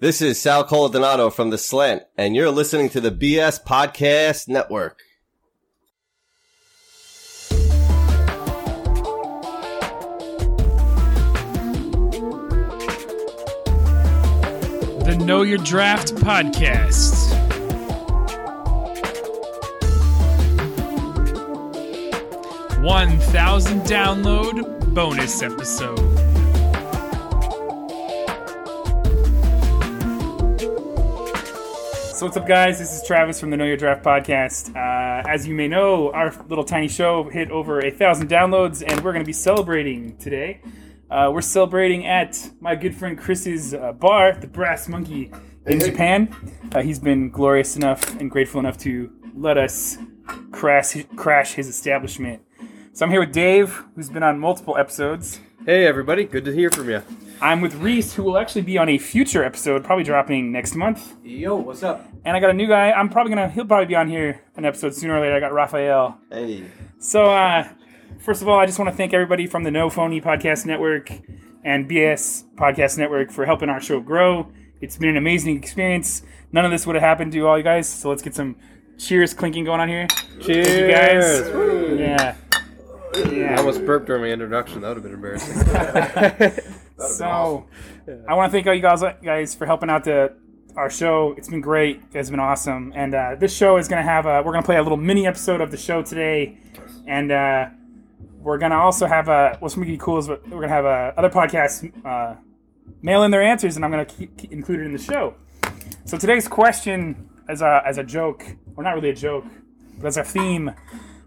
This is Sal Coladonato from The Slant, and you're listening to the BS Podcast Network. The Know Your Draft Podcast. One thousand download bonus episode. So what's up, guys? This is Travis from the Know Your Draft podcast. Uh, as you may know, our little tiny show hit over a thousand downloads, and we're going to be celebrating today. Uh, we're celebrating at my good friend Chris's uh, bar, the Brass Monkey, in Japan. Uh, he's been glorious enough and grateful enough to let us crash crash his establishment. So I'm here with Dave, who's been on multiple episodes. Hey everybody, good to hear from you. I'm with Reese, who will actually be on a future episode, probably dropping next month. Yo, what's up? And I got a new guy. I'm probably gonna. He'll probably be on here an episode sooner or later. I got Raphael. Hey. So, uh, first of all, I just want to thank everybody from the No Phony Podcast Network and BS Podcast Network for helping our show grow. It's been an amazing experience. None of this would have happened to all you guys. So let's get some cheers clinking going on here. Cheers! Thank you guys. Woo. Yeah. I Yeah. almost burped during my introduction. That would have been embarrassing. So, I want to thank all you guys, guys for helping out the our show. It's been great. It's been awesome. And uh, this show is gonna have a. We're gonna play a little mini episode of the show today, and uh, we're gonna also have a. What's gonna be cool is we're gonna have uh, other podcasts uh, mail in their answers, and I'm gonna keep, keep include it in the show. So today's question, as a as a joke, or not really a joke, but as a theme,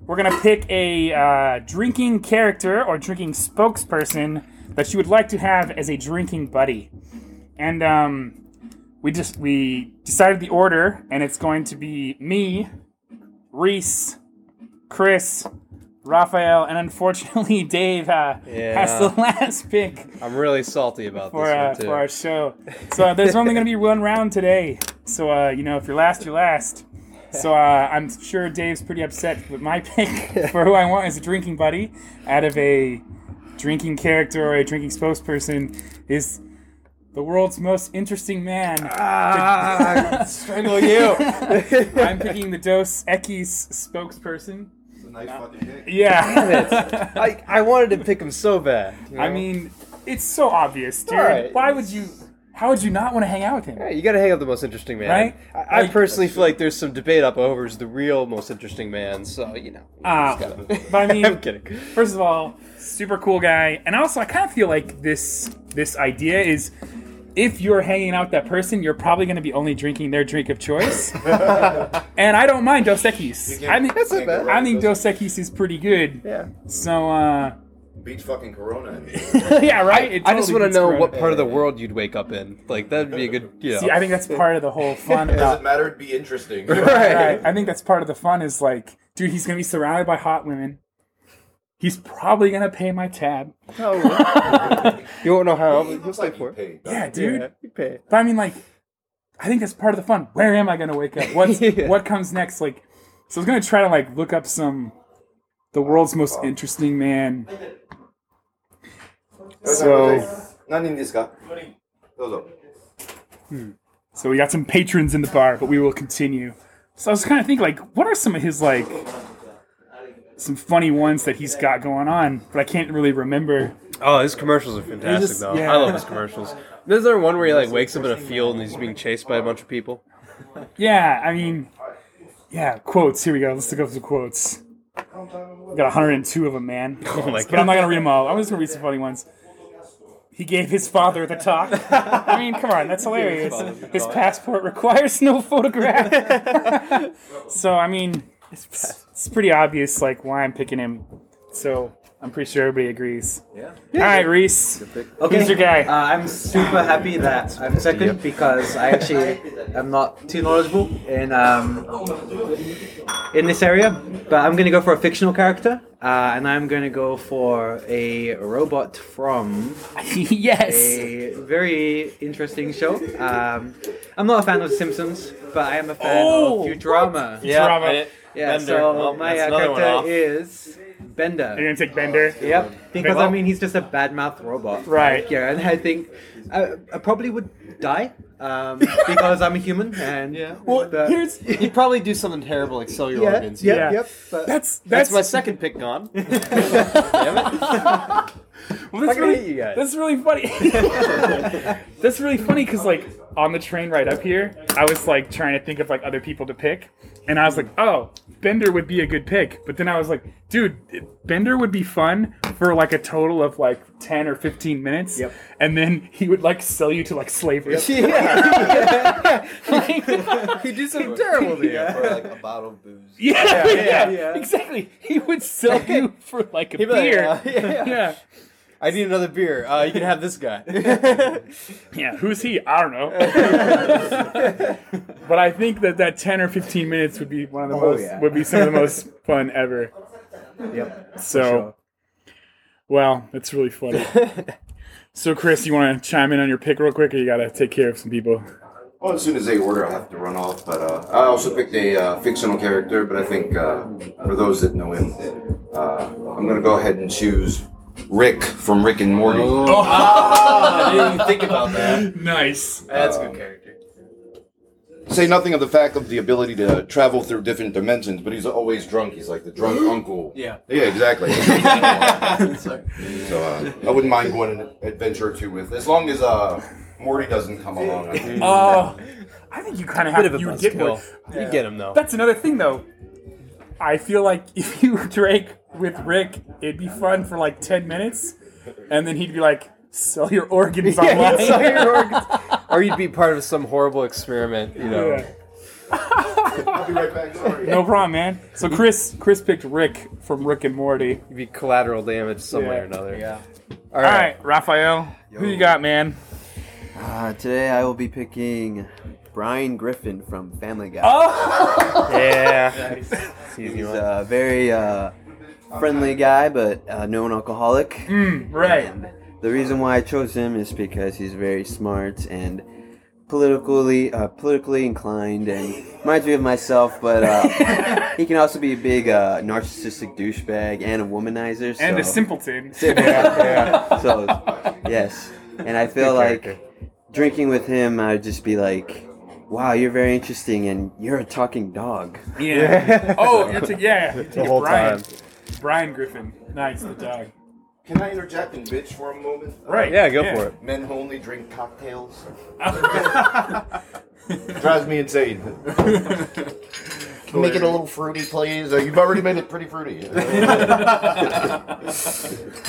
we're gonna pick a uh, drinking character or drinking spokesperson that you would like to have as a drinking buddy, and um, we just we decided the order, and it's going to be me, Reese, Chris, Raphael, and unfortunately Dave uh, has the last pick I'm really salty about for this uh, for our show. So uh, there's only going to be one round today. So uh, you know, if you're last, you're last. So uh, I'm sure Dave's pretty upset with my pick for who I want as a drinking buddy out of a drinking character or a drinking spokesperson is the world's most interesting man. ah, strangle you. I'm picking the Dos Equis spokesperson. It's a nice fucking pick. Yeah. I, I wanted to pick him so bad. you I mean, it's so obvious, dude. Alright. Why would you? How would you not want to hang out with him? Yeah, you gotta hang out with the most interesting man. Right? I, I Like- personally feel like there's some debate up over who's the real most interesting man. So you know. you Ah, gotta- but I mean, I'm kidding. First of all, super cool guy, and also I kind of feel like this this idea is if you're hanging out with that person, you're probably going to be only drinking their drink of choice. and I don't mind Dos Equis. I think That's not bad. I think Dos Equis is pretty good. Yeah. So uh, Beats fucking Corona. yeah, right. It I just want to beats know Corona. what part of the world you'd wake up in. Like that'd be a good. You know. See, I think that's part of the whole fun. Does about, it matter? It'd be interesting. right. right. I think that's part of the fun is like, dude, he's gonna be surrounded by hot women. He's probably gonna pay my tab. Oh, you won't know how. but He'll Looks stay like for it. paid. Yeah, dude. Yeah, you pay. But I mean, like, I think that's part of the fun. Where am I going to wake up? What's, Yeah. What comes next? Like, so I was going to try to like look up some the world's most interesting man. So, 何人ですかどうぞ。 so we got some patrons in the bar, but we will continue. So I was kind of thinking, like, what are some of his like some funny ones that he's got going on? But I can't really remember. Oh, his commercials are fantastic, just- though. yeah. I love his commercials. Is there one where he like wakes up in a field and he's being chased by a bunch of people? Yeah, I mean, yeah, quotes. Here we go. Let's look up some quotes. We got 102 of them, man. Oh my But I'm not gonna read them all. I'm just gonna read some funny ones. He gave his father the talk. I mean, come on, that's hilarious. His passport requires no photograph. so I mean, it's, it's pretty obvious like why I'm picking him. So I'm pretty sure everybody agrees. Yeah. All right, Reese. Okay. Who's your guy? Uh, I'm super happy that I'm second because I actually am not too knowledgeable in um, in this area. But I'm going to go for a fictional character, uh, and I'm going to go for a robot from yes. a very interesting show. Um, I'm not a fan of The Simpsons, but I am a fan Oh, of Futurama. Futurama. I- Yeah, Bender. so Well, my uh, character is Bender. You're gonna take Bender. Yep, because Well- I mean he's just a bad mouth robot. Right. Yeah, and I think I, I probably would die um, because I'm a human and Yeah. Well, the- here's He'd probably do something terrible like sell your yeah, organs. yeah, Yeah. yep. But that's That's that's my second pick gone. Damn it. Well, that's really hate you guys. that's really funny. that's really funny because like on the train right up here, I was like trying to think of like other people to pick, and I was like, oh, Bender would be a good pick. But then I was like, dude, Bender would be fun for like a total of like ten or fifteen minutes. Yep. And then he would like sell you to like slavery. yeah. He'd do something terrible to you. For like a bottle of booze. Yeah, yeah, yeah. exactly. He would sell you for like a He'd be like, beer. uh, yeah. yeah. I need another beer. Uh, you can have this guy. Yeah, who's he? I don't know. but I think that that 10 or 15 minutes would be one of the Oh, most yeah. would be some of the most fun ever. yep. So, well, that's really funny. so, Chris, you want to chime in on your pick real quick, or you got to take care of some people? Well, as soon as they order, I'll have to run off. But uh, I also picked a uh, fictional character, but I think uh, for those that know him, uh, I'm going to go ahead and choose Rick from Rick and Morty. I didn't even think about that. Nice. That's a good character. Say nothing of the fact of the ability to travel through different dimensions, but he's always drunk. He's like the drunk uncle. Yeah. Yeah, exactly. so uh, I wouldn't mind going on an adventure or two with, as long as uh, Morty doesn't come along. I think. Oh, I think you kind of have Bit of a you would get buzzkill. one. You get him though. That's another thing, though. I feel like if you drank with Rick, it'd be fun for like 10 minutes, and then he'd be like, sell your organs online. Sell your organs. or you'd be part of some horrible experiment, you know. Yeah. I'll be right back. Sorry. No problem, man. So Chris, Chris picked Rick from Rick and Morty. You'd be collateral damage some way or another. Yeah. All All right. right, Raphael, who you got, man? Uh, today I will be picking Brian Griffin from Family Guy. Oh, Yeah. He's one. a very uh, friendly guy, but uh, known alcoholic. mm, right. And the reason why I chose him is because he's very smart and politically uh, politically inclined and reminds me of myself. But uh, he can also be a big uh, narcissistic douchebag and a womanizer. And a so- simpleton. yeah. So yes, and I feel like drinking with him, I'd just be like, "Wow, you're very interesting, and you're a talking dog." Yeah. Oh, you're t- yeah. You're taking whole Brian. time. Brian Griffin. Nice, the dog. Can I interject and bitch for a moment? Right. Yeah, go for it. Men who only drink cocktails. Drives me insane. Make it a little fruity, please? Uh, you've already made it pretty fruity.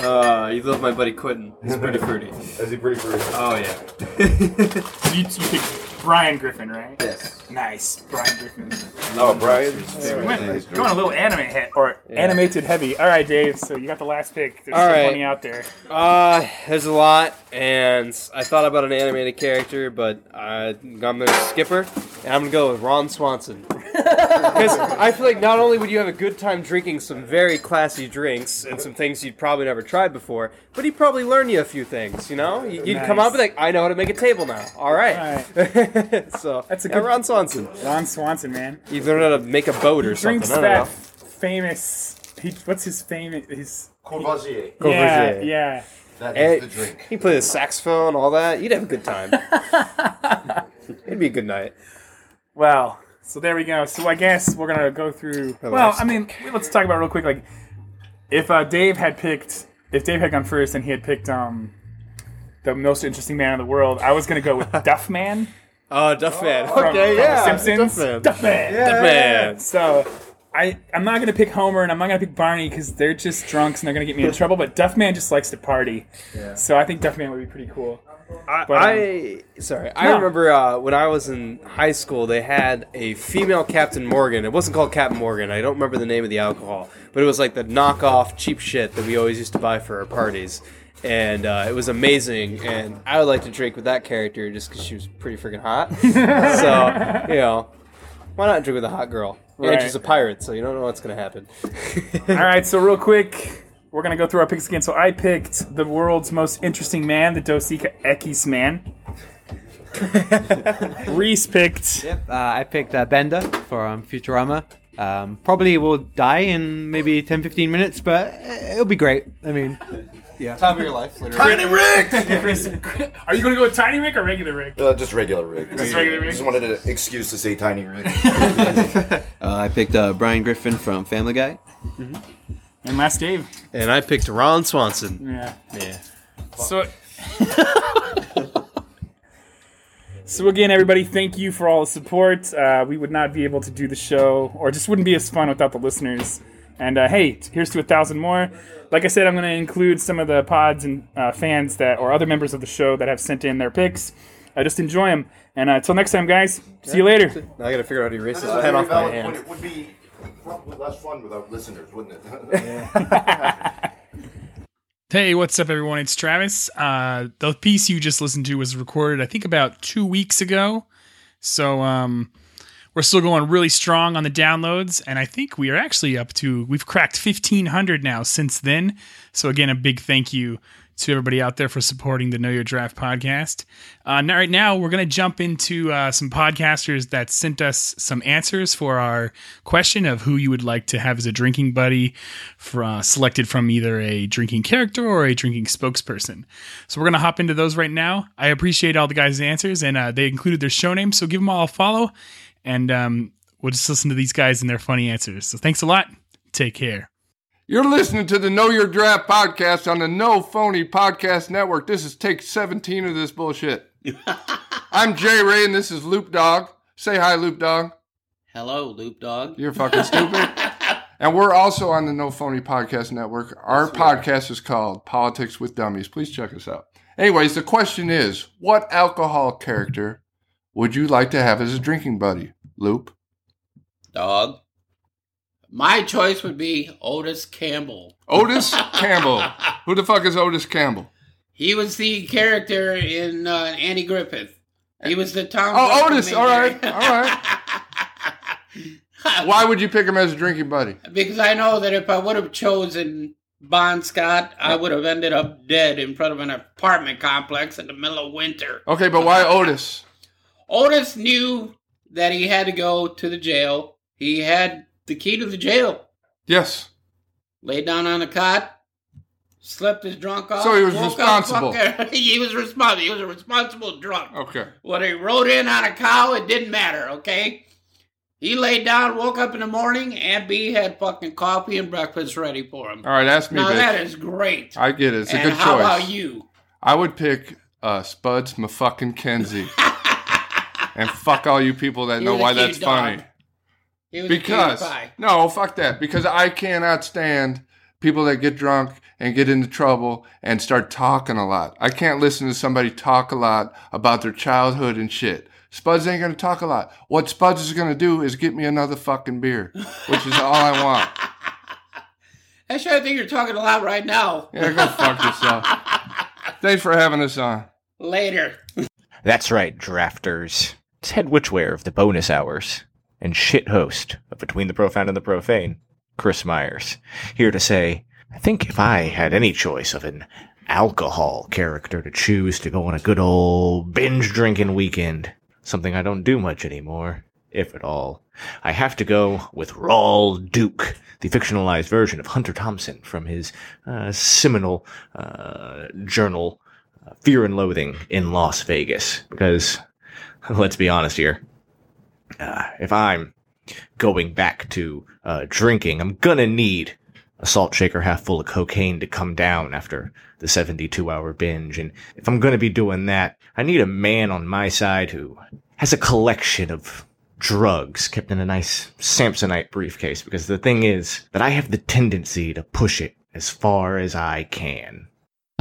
Uh, you love my buddy Quentin. He's pretty fruity. Is he pretty fruity? Oh yeah. You, you picked Brian Griffin, right? Yes. Nice, Brian Griffin. Oh, Brian. We went, going a little anime hit or animated heavy. All right, Dave. So you got the last pick. There's All so right. plenty out there. Uh, there's a lot, and I thought about an animated character, but I, I'm gonna skip her, and I'm gonna go with Ron Swanson. Because I feel like not only would you have a good time drinking some very classy drinks and some things you'd probably never tried before, but he'd probably learn you a few things. You know, You- you'd come Nice. up with like, I know how to make a table now. All right. so That's a yeah, good- Ron Swanson. Ron Swanson, man. You learn how to make a boat or something. Drinks I don't that know. famous. He, what's his famous? His Courvoisier. yeah, Courvoisier. yeah. That Hey, is the drink. he played the saxophone, all that. You'd have a good time. It'd be a good night. Well, so there we go. So I guess we're gonna go through. Well, last I mean, let's talk about it real quick. Like, if uh, Dave had picked, if Dave had gone first and he had picked um the most interesting man in the world, I was gonna go with Duff Man Oh, Duffman. from, okay, from yeah. The Simpsons. Duffman. Duff Man. Duffman. So. I, I'm not gonna pick Homer and I'm not gonna pick Barney because they're just drunks and they're gonna get me in trouble. But Duffman just likes to party, so I think Duffman would be pretty cool. I, But, um, I sorry. I No. remember uh, when I was in high school, they had a female Captain Morgan. It wasn't called Captain Morgan. I don't remember the name of the alcohol, but it was like the knockoff cheap shit that we always used to buy for our parties. And uh, it was amazing, and I would like to drink with that character just because she was pretty freaking hot. so you know, why not drink with a hot girl? And Right. she's a pirate, so you don't know what's gonna happen. All right, so real quick, we're gonna go through our picks again. So I picked the world's most interesting man, the Dosika Ekis man. Reese picked. Yep. Uh, I picked uh, Bender for um, Futurama. Um, probably will die in maybe 10 15 minutes, but uh, it'll be great. I mean, Yeah. Time of your life, literally. Tiny Rick! Chris, are you going to go with Tiny Rick or regular Rick? Uh, just regular Rick. Just regular Rick? Just wanted an excuse to say Tiny Rick. Uh, I picked uh, Brian Griffin from Family Guy. And last Dave. And I picked Ron Swanson. Yeah. Yeah. So. So again, everybody, thank you for all the support. Uh, we would not be able to do the show, or just wouldn't be as fun without the listeners. And uh, hey, here's to a thousand more. Like I said, I'm going to include some of the pods and uh, fans that, or other members of the show that have sent in their picks. I just enjoy them. And uh, until next time, guys. See you later. Now I gotta figure out how to erase this Uh, pen off my It would be probably less fun without listeners, wouldn't it? Hey, what's up, everyone? It's Travis. Uh, the piece you just listened to was recorded, I think, about two weeks ago. So um, we're still going really strong on the downloads, and I think we are actually up to we've cracked fifteen hundred now since then. So again, a big thank you to everybody out there for supporting the Know Your Draft podcast. Uh, now, right now, we're going to jump into uh, some podcasters that sent us some answers for our question of who you would like to have as a drinking buddy, for, uh, selected from either a drinking character or a drinking spokesperson. So we're going to hop into those right now. I appreciate all the guys' answers, and uh, they included their show names, so give them all a follow, and um, we'll just listen to these guys and their funny answers. So thanks a lot. Take care. You're listening to the Know Your Draft podcast on the No Phony Podcast Network. This is take 17 of this bullshit. I'm Jay Ray, and this is Loop Dog. Say hi, Loop Dog. Hello, Loop Dog. You're fucking stupid. and we're also on the No Phony Podcast Network. Our podcast is called Politics with Dummies. Please check us out. Anyways, the question is what alcohol character would you like to have as a drinking buddy? Loop? Dog. My choice would be Otis Campbell. Otis Campbell. Who the fuck is Otis Campbell? He was the character in uh, Andy Griffith. He was the Tom. Oh, Welcome Otis. All right. All right. Why would you pick him as a drinking buddy? because I know that if I would have chosen Bon Scott, I would have ended up dead in front of an apartment complex in the middle of winter. Okay, but why Otis? Otis knew that he had to go to the jail. He had the key to the jail. Yes. Laid down on a cot, slept his drunk off. So he was up responsible. he was responsible. He was a responsible drunk. Okay. Whether he rode in on a cow, it didn't matter, okay? He laid down, woke up in the morning, and Bee had fucking coffee and breakfast ready for him. All right, ask me, now bitch. that is great. I get it. It's a good how choice. How about you? I would pick uh, Spuds McFucking Kenzie. and fuck all you people that He know why that's dog. funny. He was a Because cutie no, fuck that. Because I cannot stand people that get drunk and get into trouble and start talking a lot. I can't listen to somebody talk a lot about their childhood and shit. Spuds ain't gonna talk a lot. What Spuds is gonna do is get me another fucking beer, which is all I want. Actually, I think you're talking a lot right now. Yeah, go fuck yourself. Thanks for having us on. Later. That's right, drafters. It's head witchwear of the bonus hours and shit host of Between the Profound and the Profane, Chris Myers, here to say, I think if I had any choice of an alcohol character to choose to go on a good old binge drinking weekend, something I don't do much anymore, if at all, I have to go with Raoul Duke, the fictionalized version of Hunter Thompson from his uh, seminal uh, journal, uh, Fear and Loathing in Las Vegas. Because, let's be honest here, uh, if I'm going back to uh, drinking, I'm gonna need a salt shaker half full of cocaine to come down after the 72 hour binge. And if I'm gonna be doing that, I need a man on my side who has a collection of drugs kept in a nice Samsonite briefcase. Because the thing is that I have the tendency to push it as far as I can.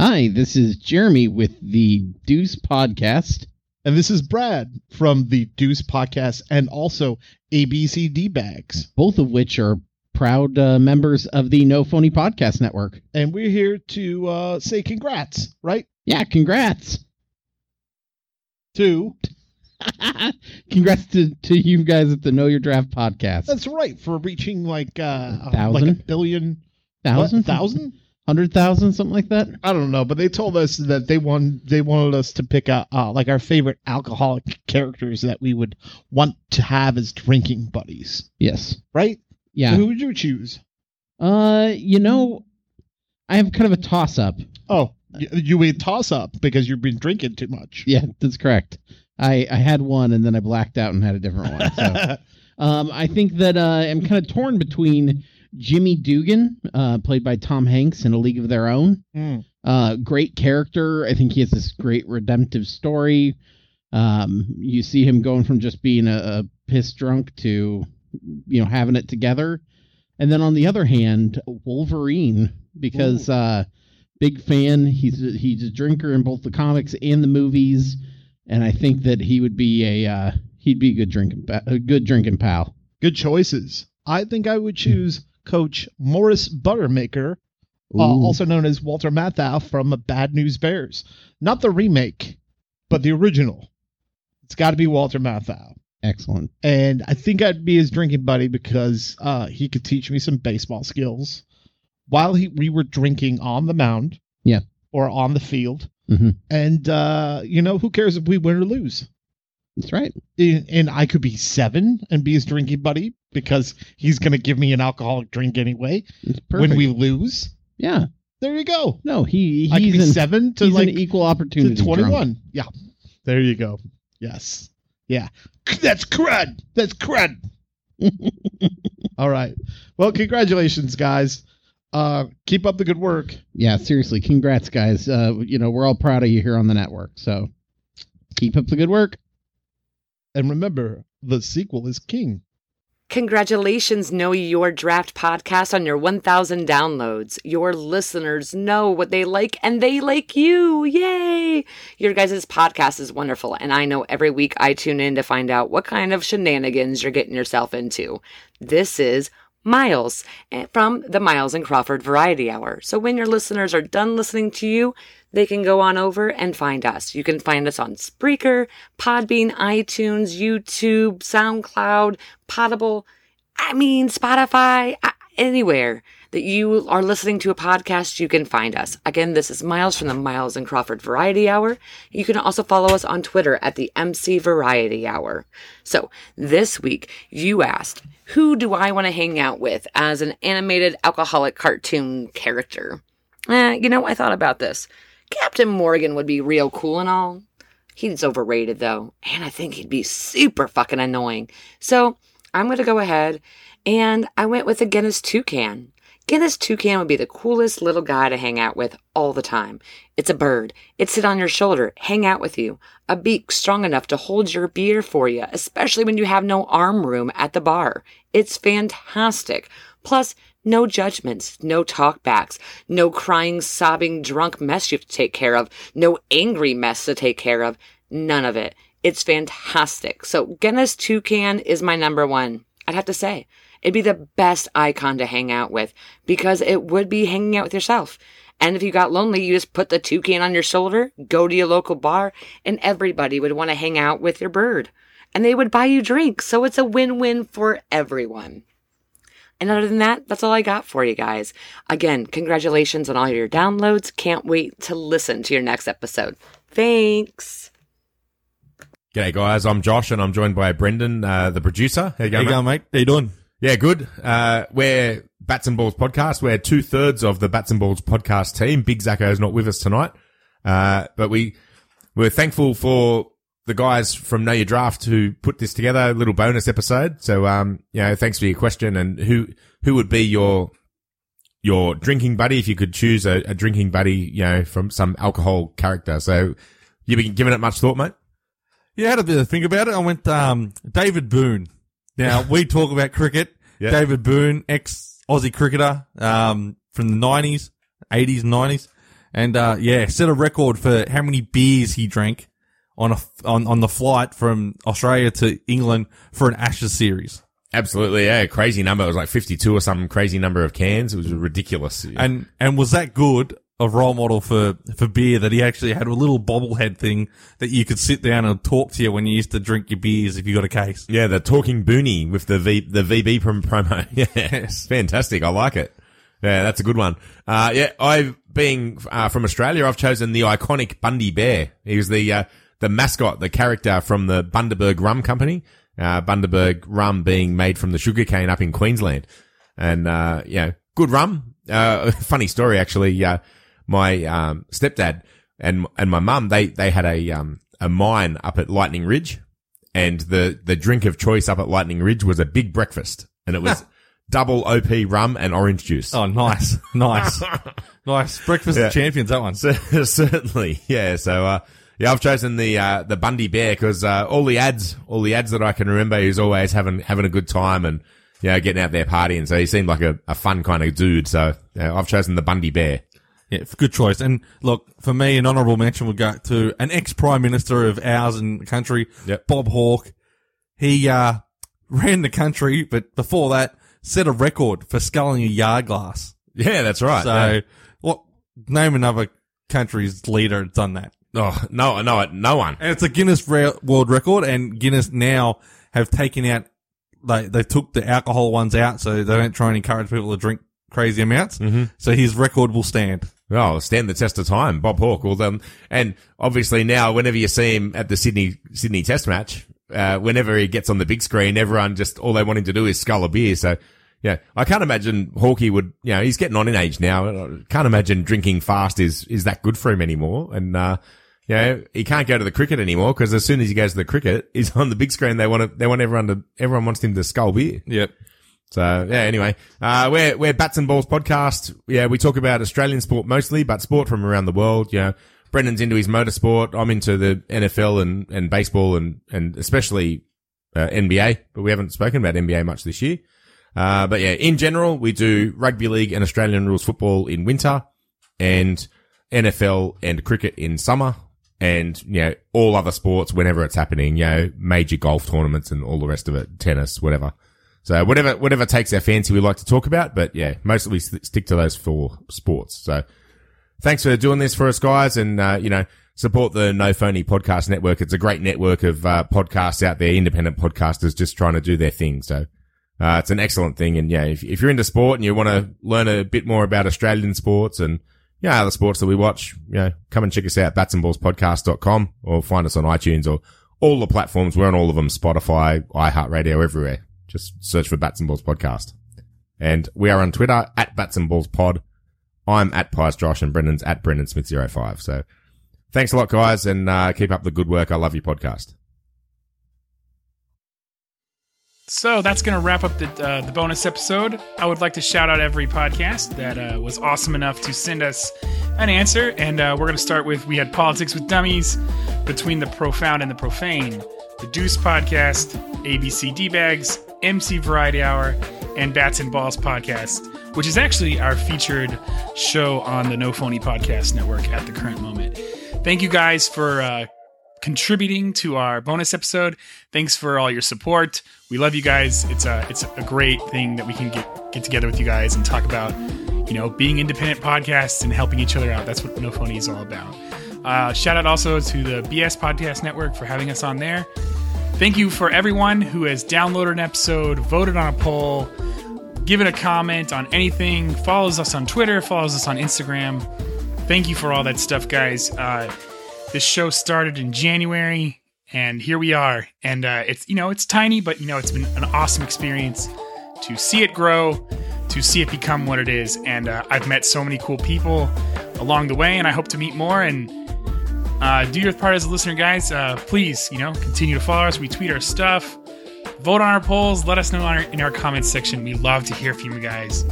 Hi, this is Jeremy with the Deuce Podcast. And this is Brad from the Deuce Podcast and also ABCD Bags. Both of which are proud uh, members of the No Phony Podcast Network. And we're here to uh, say congrats, right? Yeah, congrats. To. congrats to, to you guys at the Know Your Draft Podcast. That's right, for reaching like, uh, like a billion. Thousand? What, thousand? Hundred thousand, something like that. I don't know, but they told us that they want they wanted us to pick out uh, like our favorite alcoholic characters that we would want to have as drinking buddies, Yes. right? Yeah. So who would you choose? Uh, you know, I have kind of a toss up. Oh, you, you eat toss up because you've been drinking too much. Yeah, that's correct. I, I had one and then I blacked out and had a different one. So. um, I think that uh, I'm kind of torn between Jimmy Dugan, uh, played by Tom Hanks in A League of Their Own. Mm. Uh, great character. I think he has this great redemptive story. Um, you see him going from just being a, a piss drunk to, you know, having it together. And then on the other hand, Wolverine, because uh, big fan. He's a, he's a drinker in both the comics and the movies, and I think that he would be a uh, he'd be a good drinking a good drinking pal. Good choices. I think I would choose Coach Morris Buttermaker, uh, also known as Walter Matthau from Bad News Bears. Not the remake, but the original. It's got to be Walter Matthau. Excellent. And I think I'd be his drinking buddy because uh, he could teach me some baseball skills while he, we were drinking on the mound. Yeah. Or on the field. Mm-hmm. And, uh, you know, who cares if we win or lose? That's right. And, I could be seven and be his drinking buddy because he's going to give me an alcoholic drink anyway when we lose. yeah. There you go. No, he I could he's be an, seven to like an equal opportunity to 21. drunk. Yeah. There you go. Yes. Yeah. That's crud. That's crud. All right. Well, congratulations, guys. Uh, keep up the good work. Yeah, seriously, congrats, guys. Uh, you know we're all proud of you here on the network. So keep up the good work. And remember, the sequel is king. Congratulations, Know Your Draft podcast on your 1,000 downloads. Your listeners know what they like and they like you. Yay! Your guys' podcast is wonderful, and I know every week I tune in to find out what kind of shenanigans you're getting yourself into. This is Miles eh, from the Miles and Crawford Variety Hour. So when your listeners are done listening to you, they can go on over and find us. You can find us on Spreaker, Podbean, iTunes, YouTube, SoundCloud, Potable, I mean, Spotify, anywhere that you are listening to a podcast, you can find us. Again, this is Miles from the Miles and Crawford Variety Hour. You can also follow us on Twitter at the MC Variety Hour. So this week, you asked, who do I want to hang out with as an animated alcoholic cartoon character? Eh, you know, I thought about this. Captain Morgan would be real cool and all. He's overrated though, and I think he'd be super fucking annoying. So I'm gonna go ahead and I went with a Guinness Toucan. Guinness Toucan would be the coolest little guy to hang out with all the time. It's a bird. It'd sit on your shoulder, hang out with you. A beak strong enough to hold your beer for you, especially when you have no arm room at the bar. It's fantastic. Plus, no judgments, no talkbacks, no crying, sobbing, drunk mess you have to take care of, no angry mess to take care of. None of it. It's fantastic. So Guinness Toucan is my number one. I'd have to say. It'd be the best icon to hang out with because it would be hanging out with yourself. And if you got lonely, you just put the toucan on your shoulder, go to your local bar, and everybody would want to hang out with your bird. And they would buy you drinks. So it's a win-win for everyone. And other than that, that's all I got for you guys. Again, congratulations on all your downloads. Can't wait to listen to your next episode. Thanks. G'day guys, I'm Josh and I'm joined by Brendan, uh, the producer. How you going, How you going, mate? How you doing? Yeah, good. Uh, we're Bats and Balls podcast. We're two thirds of the Bats and Balls podcast team. Big Zacco is not with us tonight. Uh, but we, we're thankful for the guys from Know Your Draft who put this together, a little bonus episode. So, um, you know, thanks for your question and who, who would be your, your drinking buddy if you could choose a, a drinking buddy, you know, from some alcohol character. So you've been giving it much thought, mate? Yeah, I had a bit of think about it. I went um, David Boon. Now we talk about cricket. Yeah. David Boon, ex Aussie cricketer um, from the nineties, eighties, nineties, and uh, yeah, set a record for how many beers he drank on a on on the flight from Australia to England for an Ashes series. Absolutely, yeah. Crazy number. It was like 52 or some crazy number of cans. It was ridiculous. And and was that good a role model for for beer that he actually had a little bobblehead thing that you could sit down and talk to you when you used to drink your beers if you got a case. Yeah, the talking boonie with the V, the VB prom- promo. Yeah, it's fantastic. I like it. Yeah, that's a good one. Uh, yeah, I, being, uh, from Australia, I've chosen the iconic Bundy Bear. He was the, uh, the mascot, the character from the Bundaberg Rum Company. Uh, Bundaberg rum being made from the sugarcane up in Queensland. And, uh, yeah, good rum. uh, funny story actually. My um, stepdad and and my mum they they had a um a mine up at Lightning Ridge, and the the drink of choice up at Lightning Ridge was a big breakfast, and it was double OP rum and orange juice. Oh, nice, nice, nice breakfast Yeah. of champions. That one. Certainly, yeah. So, uh, yeah, I've chosen the uh, the Bundy Bear because uh, all the ads, all the ads that I can remember, he's always having having a good time and you know getting out there partying. So he seemed like a, a fun kind of dude. So yeah, I've chosen the Bundy Bear. Yeah, good choice. And look, for me, an honourable mention would go to an ex-prime minister of ours in the country, Bob Hawke. He uh, ran the country, but before that, set a record for sculling a yard glass. Yeah, that's right. So, Yeah. what? Name another country's leader done that. Oh no, no, it no one. And it's a Guinness Re- World Record, and Guinness now have taken out. They they took the alcohol ones out, so they don't try and encourage people to drink crazy amounts. Mhm. So his record will stand. Oh, stand the test of time, Bob Hawke. Well done. And obviously now, whenever you see him at the Sydney Sydney Test match, uh, whenever he gets on the big screen, everyone just all they want him to do is scull a beer. So yeah, I can't imagine Hawkey would. You know, he's getting on in age now. I can't imagine drinking fast is is that good for him anymore. And uh, you know, he can't go to the cricket anymore because as soon as he goes to the cricket, he's on the big screen. They want to, they want everyone to everyone wants him to scull beer. Yep. So yeah, anyway, uh, we're, we're Bats and Balls podcast. Yeah, we talk about Australian sport mostly, but sport from around the world. Know, Brendan's into his motorsport. I'm into the NFL and, and baseball and, and especially, uh, NBA, but we haven't spoken about NBA much this year. Uh, but yeah, in general, we do rugby league and Australian rules football in winter and NFL and cricket in summer and, you know, all other sports whenever it's happening, you know, major golf tournaments and all the rest of it, tennis, whatever. So whatever, whatever takes our fancy, we like to talk about. But yeah, mostly we stick to those four sports. So thanks for doing this for us guys and, uh, you know, support the No Phony podcast network. It's a great network of, uh, podcasts out there, independent podcasters just trying to do their thing. So, uh, it's an excellent thing. And yeah, if, if you're into sport and you want to learn a bit more about Australian sports and, know, other sports that we watch, you know, come and check us out, batsandballspodcast.com or find us on iTunes or all the platforms. We're on all of them, Spotify, iHeartRadio, everywhere. Just search for Bats and Balls Podcast. And we are on Twitter at Bats and Balls Pod. I'm at Pies Josh and Brendan's at Brendan Smith 05. So thanks a lot, guys, and uh, keep up the good work. I love your podcast. So that's going to wrap up the, uh, the bonus episode. I would like to shout out every podcast that uh, was awesome enough to send us an answer. And uh, we're going to start with we had Politics with Dummies, Between the Profound and the Profane, The Deuce Podcast, ABC D Bags, MC Variety Hour, and Bats and Balls Podcast, which is actually our featured show on the No Phony Podcast Network at the current moment. Thank you guys for uh, contributing to our bonus episode. Thanks for all your support. We love you guys. It's a it's a great thing that we can get get together with you guys and talk about, you know, being independent podcasts and helping each other out. That's what No Phony is all about. Uh, shout out also to the BS Podcast Network for having us on there. Thank you for everyone who has downloaded an episode, voted on a poll, given a comment on anything, follows us on Twitter, follows us on Instagram. Thank you for all that stuff, guys. Uh, this show started in January, and here we are. And uh, it's you know it's tiny, but you know it's been an awesome experience to see it grow, to see it become what it is. And uh, I've met so many cool people along the way, and I hope to meet more. And uh, do your part as a listener, guys. Uh, please, you know, continue to follow us. We tweet our stuff, vote on our polls, let us know our, in our comments section. We love to hear from you guys.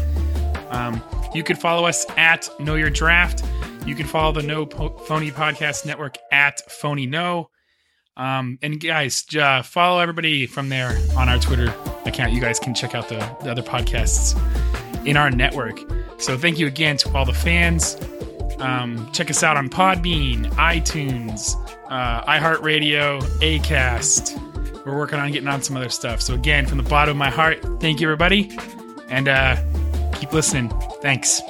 Um, you can follow us at Know Your Draft. You can follow the No po- Phony Podcast Network at Phony No. Um, and guys, uh, follow everybody from there on our Twitter account. You guys can check out the, the other podcasts in our network. So thank you again to all the fans. Um, check us out on Podbean, iTunes, uh, iHeartRadio, Acast. We're working on getting on some other stuff. So again, from the bottom of my heart, thank you everybody, and uh, keep listening. Thanks.